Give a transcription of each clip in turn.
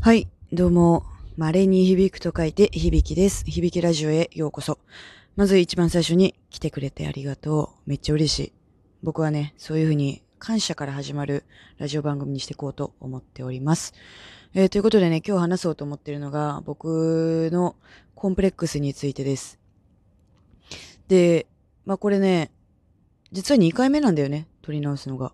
はい、どうも、稀に響くと書いて響きです。響きラジオへようこそ。まず一番最初に来てくれてありがとう。めっちゃ嬉しい。僕はね、そういう風に感謝から始まるラジオ番組にしていこうと思っております。えーということでね、今日話そうと思ってるのが、僕のコンプレックスについてです。で、まあこれね、実は2回目なんだよね、撮り直すのが。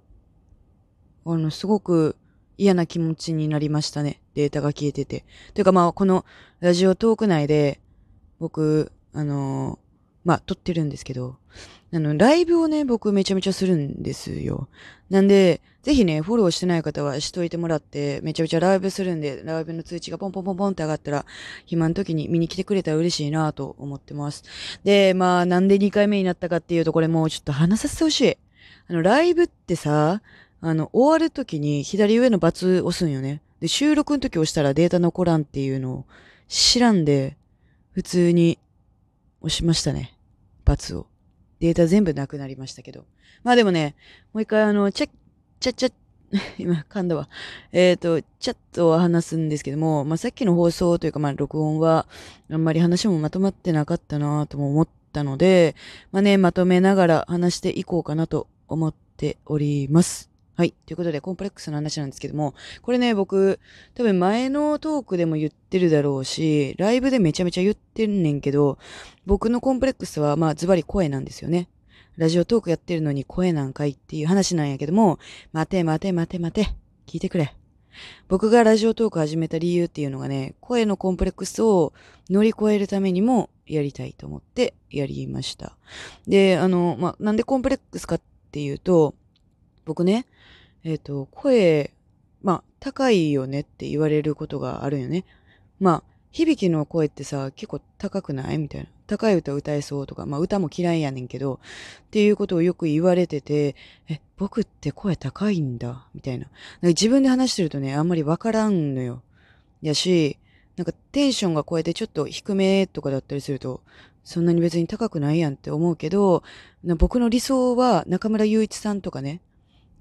あの、すごく嫌な気持ちになりましたね。データが消えてて。というかまあ、このラジオトーク内で、僕、あのーまあ、撮ってるんですけど、あの、ライブをね、僕めちゃめちゃするんですよ。なんで、ぜひね、フォローしてない方はしといてもらって、めちゃめちゃライブするんで、ライブの通知がポンポンポンポンって上がったら、暇の時に見に来てくれたら嬉しいなと思ってます。で、まあ、なんで2回目になったかっていうと、これもうちょっと話させてほしい。あの、ライブってさ、あの、終わる時に左上のバツ押すんよね。で、収録の時押したらデータ残らんっていうのを知らんで、普通に押しましたね。バツを。データ全部なくなりましたけど。まあでもね、もう一回あの、チャッ、チャッチャッ、今噛んだわ。えっ、と、チャットは話すんですけども、まあさっきの放送というかまあ録音は、あんまり話もまとまってなかったなとも思ったので、まあね、まとめながら話していこうかなと思っております。はい。ということで、コンプレックスの話なんですけども、これね、僕、多分前のトークでも言ってるだろうし、ライブでめちゃめちゃ言ってんねんけど、僕のコンプレックスは、まあ、ズバリ声なんですよね。ラジオトークやってるのに声なんかいっていう話なんやけども、待て待て待て待て、聞いてくれ。僕がラジオトーク始めた理由っていうのがね、声のコンプレックスを乗り越えるためにもやりたいと思ってやりました。で、あの、まあ、なんでコンプレックスかっていうと、僕ね、えっ、と、声、まあ、高いよねって言われることがあるよね。まあ、響きの声ってさ、結構高くない？みたいな。高い歌歌えそうとか、まあ歌も嫌いやねんけど、っていうことをよく言われてて、え、僕って声高いんだ、みたいな。なんか自分で話してるとね、あんまりわからんのよ。やし、なんかテンションが超えてちょっと低めとかだったりすると、そんなに別に高くないやんって思うけど、僕の理想は中村雄一さんとかね、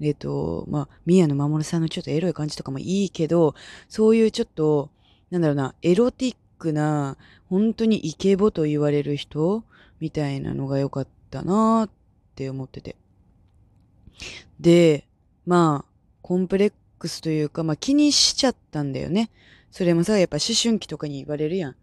えっ、と、まあ、宮野守さんのちょっとエロい感じとかもいいけど、そういうちょっと、なんだろうな、エロティックな、本当にイケボと言われる人みたいなのが良かったなーって思ってて。で、まあ、コンプレックスというか、まあ気にしちゃったんだよね。それもさ、やっぱ思春期とかに言われるやん。い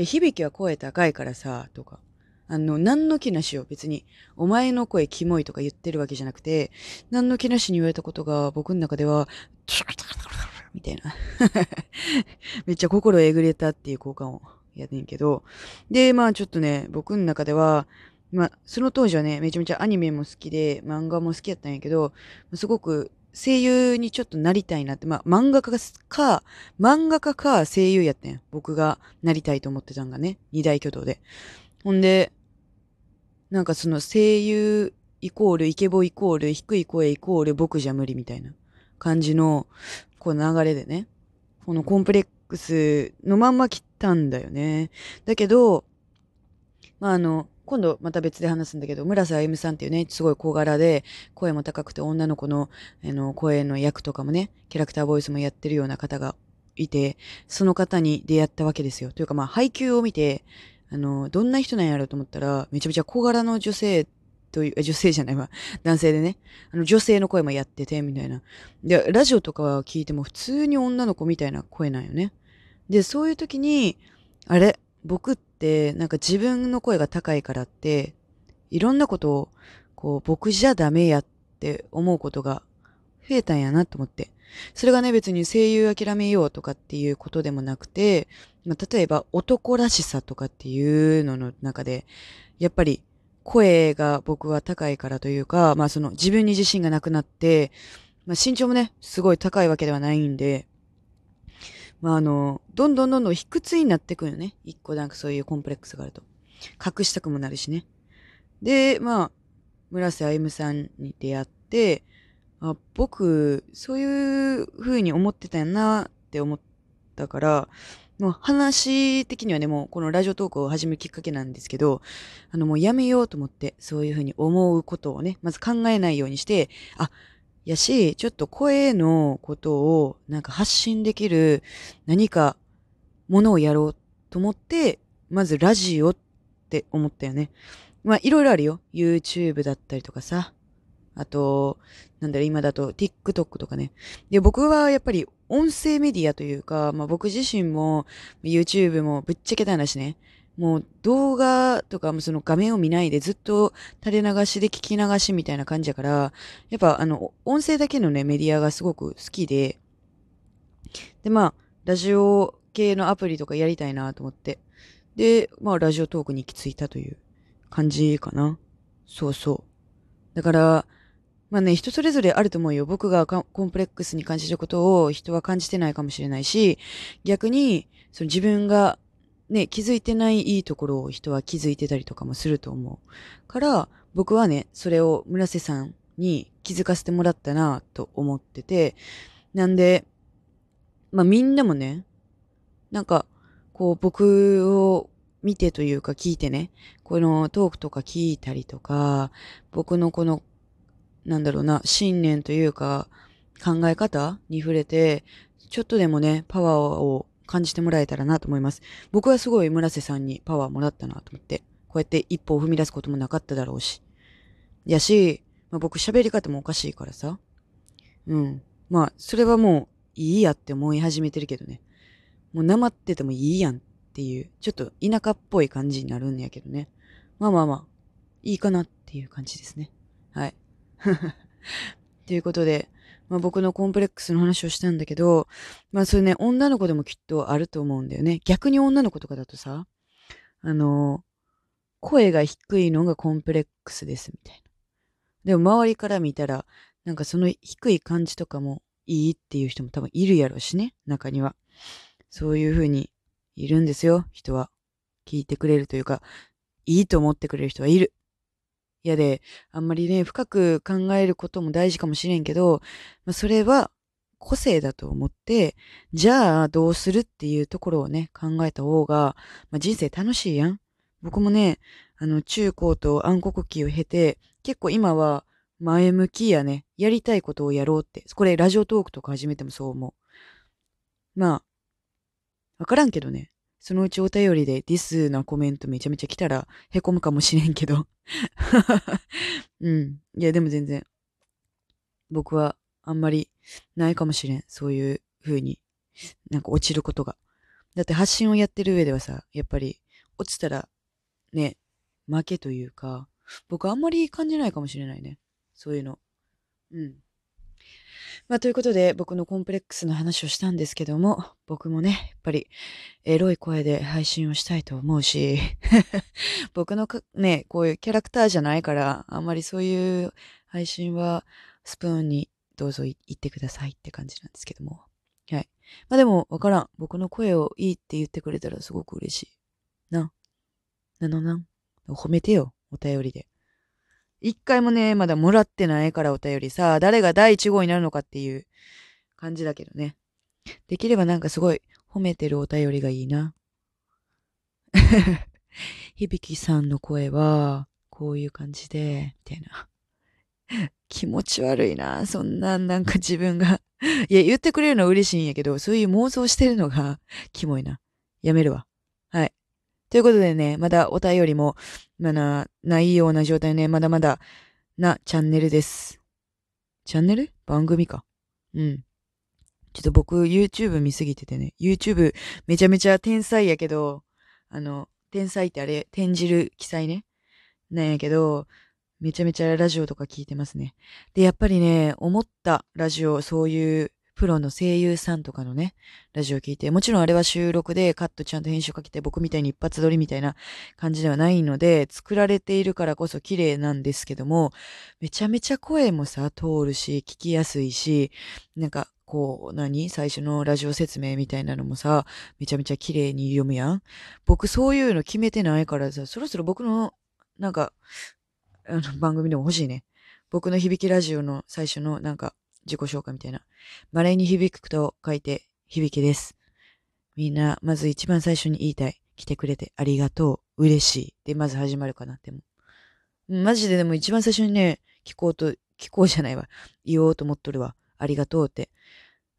や、響きは声高いからさ、とか。あの、何の気なしよ、別に。お前の声キモいとか言ってるわけじゃなくて、何の気なしに言われたことが僕の中では、みたいな。めっちゃ心えぐれたっていう効果音やねんけど。で、まあちょっとね、僕の中では、まあその当時はね、めちゃめちゃアニメも好きで、漫画も好きやったんやけど、すごく声優にちょっとなりたいなって、まあ漫画家か、漫画家か声優やったんや。僕がなりたいと思ってたんがね、二大巨頭で。ほんで、なんかその声優イコールイケボイコール低い声イコール僕じゃ無理みたいな感じのこう流れでね、このコンプレックスのまんま来たんだよね。だけど、まああの、今度また別で話すんだけど、村瀬歩さんっていうね、すごい小柄で、声も高くて女の子のあの声の役とかもね、キャラクターボイスもやってるような方がいて、その方に出会ったわけですよ。というかまあ配給を見て、あの、どんな人なんやろうと思ったら、めちゃめちゃ小柄の女性という、女性じゃないわ、男性でね、あの、女性の声もやってて、みたいな。で、ラジオとかは聞いても普通に女の子みたいな声なんよね。で、そういう時に、あれ、僕って、なんか自分の声が高いからって、いろんなことを、こう、僕じゃダメやって思うことが増えたんやなと思って。それがね、別に声優諦めようとかっていうことでもなくて、まあ、例えば男らしさとかっていうのの中で、やっぱり声が僕は高いからというか、まあその自分に自信がなくなって、まあ身長もね、すごい高いわけではないんで、まああの、どんどんどんどん卑屈になってくるよね。一個なんかそういうコンプレックスがあると。隠したくもなるしね。で、まあ、村瀬歩さんに出会って、あ、僕、そういう風に思ってたんやなって思ったから、もう話的にはね、もうこのラジオトークを始めるきっかけなんですけど、あのもうやめようと思って、そういう風に思うことをね、まず考えないようにして、あ、やし、ちょっと声のことをなんか発信できる何かものをやろうと思って、まずラジオって思ったよね。まあいろいろあるよ。YouTube だったりとかさ。あと、なんだろ、今だと TikTok とかね。で、僕はやっぱり音声メディアというか、まあ僕自身も YouTube もぶっちゃけた話ね。もう動画とかもその画面を見ないでずっと垂れ流しで聞き流しみたいな感じやから、やっぱあの、音声だけのね、メディアがすごく好きで、で、まあ、ラジオ系のアプリとかやりたいなと思って。で、まあ、ラジオトークに行き着いたという感じかな。そうそう。だから、まあね、人それぞれあると思うよ。僕がコンプレックスに感じることを人は感じてないかもしれないし、逆に、その自分がね、気づいてないいいところを人は気づいてたりとかもすると思う。から、僕はね、それを村瀬さんに気づかせてもらったなと思ってて、なんで、まあみんなもね、なんか、こう僕を見てというか聞いてね、このトークとか聞いたりとか、僕のこのなんだろうな、信念というか、考え方に触れて、ちょっとでもね、パワーを感じてもらえたらなと思います。僕はすごい村瀬さんにパワーもらったなと思って、こうやって一歩を踏み出すこともなかっただろうし。やし、まあ、僕喋り方もおかしいからさ。うん。まあ、それはもういいやって思い始めてるけどね。もうなまっててもいいやんっていう、ちょっと田舎っぽい感じになるんやけどね。まあまあまあ、いいかなっていう感じですね。はい。ということで、まあ、僕のコンプレックスの話をしたんだけど、まあそれね、女の子でもきっとあると思うんだよね。逆に女の子とかだとさ、あの、声が低いのがコンプレックスですみたいな。でも周りから見たら、なんかその低い感じとかもいいっていう人も多分いるやろうしね、中には。そういう風にいるんですよ、人は。聞いてくれるというか、いいと思ってくれる人はいる。嫌で、あんまりね、深く考えることも大事かもしれんけど、まあ、それは個性だと思って、じゃあどうするっていうところをね、考えた方が、まあ、人生楽しいやん。僕もね、あの、中高と暗黒期を経て、結構今は前向きやね、やりたいことをやろうって。これラジオトークとか始めてもそう思う。まあ、わからんけどね。そのうちお便りでディスなコメントめちゃめちゃ来たら凹むかもしれんけど。うん。いや、でも全然。僕はあんまりないかもしれん。そういう風になんか落ちることが。だって発信をやってる上ではさ、やっぱり落ちたらね、負けというか、僕あんまり感じないかもしれないね。そういうの。うん。まあ、ということで、僕のコンプレックスの話をしたんですけども、僕もね、やっぱり、エロい声で配信をしたいと思うし、僕のね、こういうキャラクターじゃないから、あんまりそういう配信は、スプーンにどうぞ言ってくださいって感じなんですけども。はい。まあでも、わからん。僕の声をいいって言ってくれたらすごく嬉しい。な。なのな。褒めてよ、お便りで。一回もね、まだもらってないからお便りさ、誰が第一号になるのかっていう感じだけどね。できればなんかすごい褒めてるお便りがいいな。響さんの声は、こういう感じで、みたいな。気持ち悪いな。そんな、なんか自分が いや、言ってくれるのは嬉しいんやけど、そういう妄想してるのが、キモいな。やめるわ。はい。ということでね、まだお便りも、まだないような状態ね、まだまだなチャンネルです。チャンネル？番組か。うん。ちょっと僕 YouTube 見すぎててね、YouTube めちゃめちゃ天才やけど、あの、天才ってあれ、転じる記載ね。なんやけど、めちゃめちゃラジオとか聞いてますね。で、やっぱりね、思ったラジオ、そういうプロの声優さんとかのね、ラジオ聞いて、もちろんあれは収録でカットちゃんと編集かけて僕みたいに一発撮りみたいな感じではないので、作られているからこそ綺麗なんですけども、めちゃめちゃ声もさ、通るし、聞きやすいし、なんか、こう、何？最初のラジオ説明みたいなのもさ、めちゃめちゃ綺麗に読むやん僕そういうの決めてないからさ、そろそろ僕の、なんか、あの、番組でも欲しいね。僕の響きラジオの最初のなんか、自己紹介みたいな。稀に響くと書いて、響きです。みんな、まず一番最初に言いたい。来てくれてありがとう。嬉しい。で、まず始まるかなっても。マジででも一番最初にね、聞こうと、聞こうじゃないわ。言おうと思っとるわ。ありがとうって。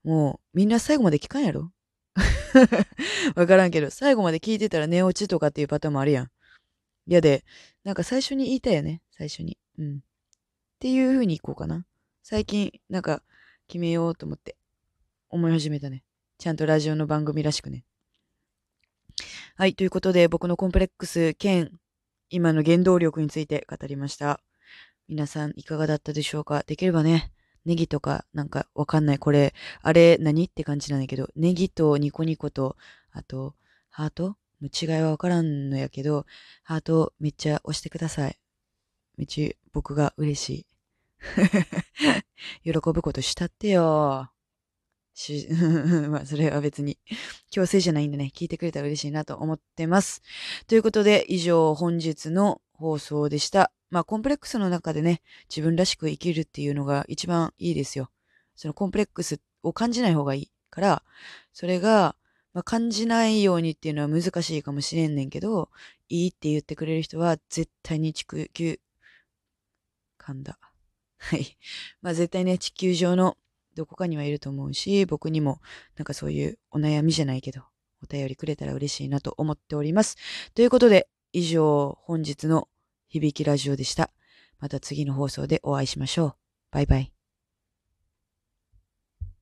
もう、みんな最後まで聞かんやろ？わからんけど、最後まで聞いてたら寝落ちとかっていうパターンもあるやん。いやで、なんか最初に言いたいよね。最初に。うん。っていう風に行こうかな。最近、なんか、決めようと思って、思い始めたね。ちゃんとラジオの番組らしくね。はい、ということで、僕のコンプレックス兼、今の原動力について語りました。皆さん、いかがだったでしょうか？できればね、ネギとか、なんかわかんない。これ、あれ何？って感じなんだけど、ネギとニコニコと、あと、ハート？の違いはわからんのやけど、ハートめっちゃ押してください。めっちゃ僕が嬉しい。喜ぶことしたってよ。し、まあ、それは別に強制じゃないんでね、聞いてくれたら嬉しいなと思ってます。ということで、以上本日の放送でした。まあ、コンプレックスの中でね、自分らしく生きるっていうのが一番いいですよ。そのコンプレックスを感じない方がいいから、それが、まあ、感じないようにっていうのは難しいかもしれんねんけど、いいって言ってくれる人は絶対に地球、噛んだ。はい。まあ絶対ね、地球上のどこかにはいると思うし、僕にもなんかそういうお悩みじゃないけど、お便りくれたら嬉しいなと思っております。ということで、以上、本日の響きラジオでした。また次の放送でお会いしましょう。バイバイ。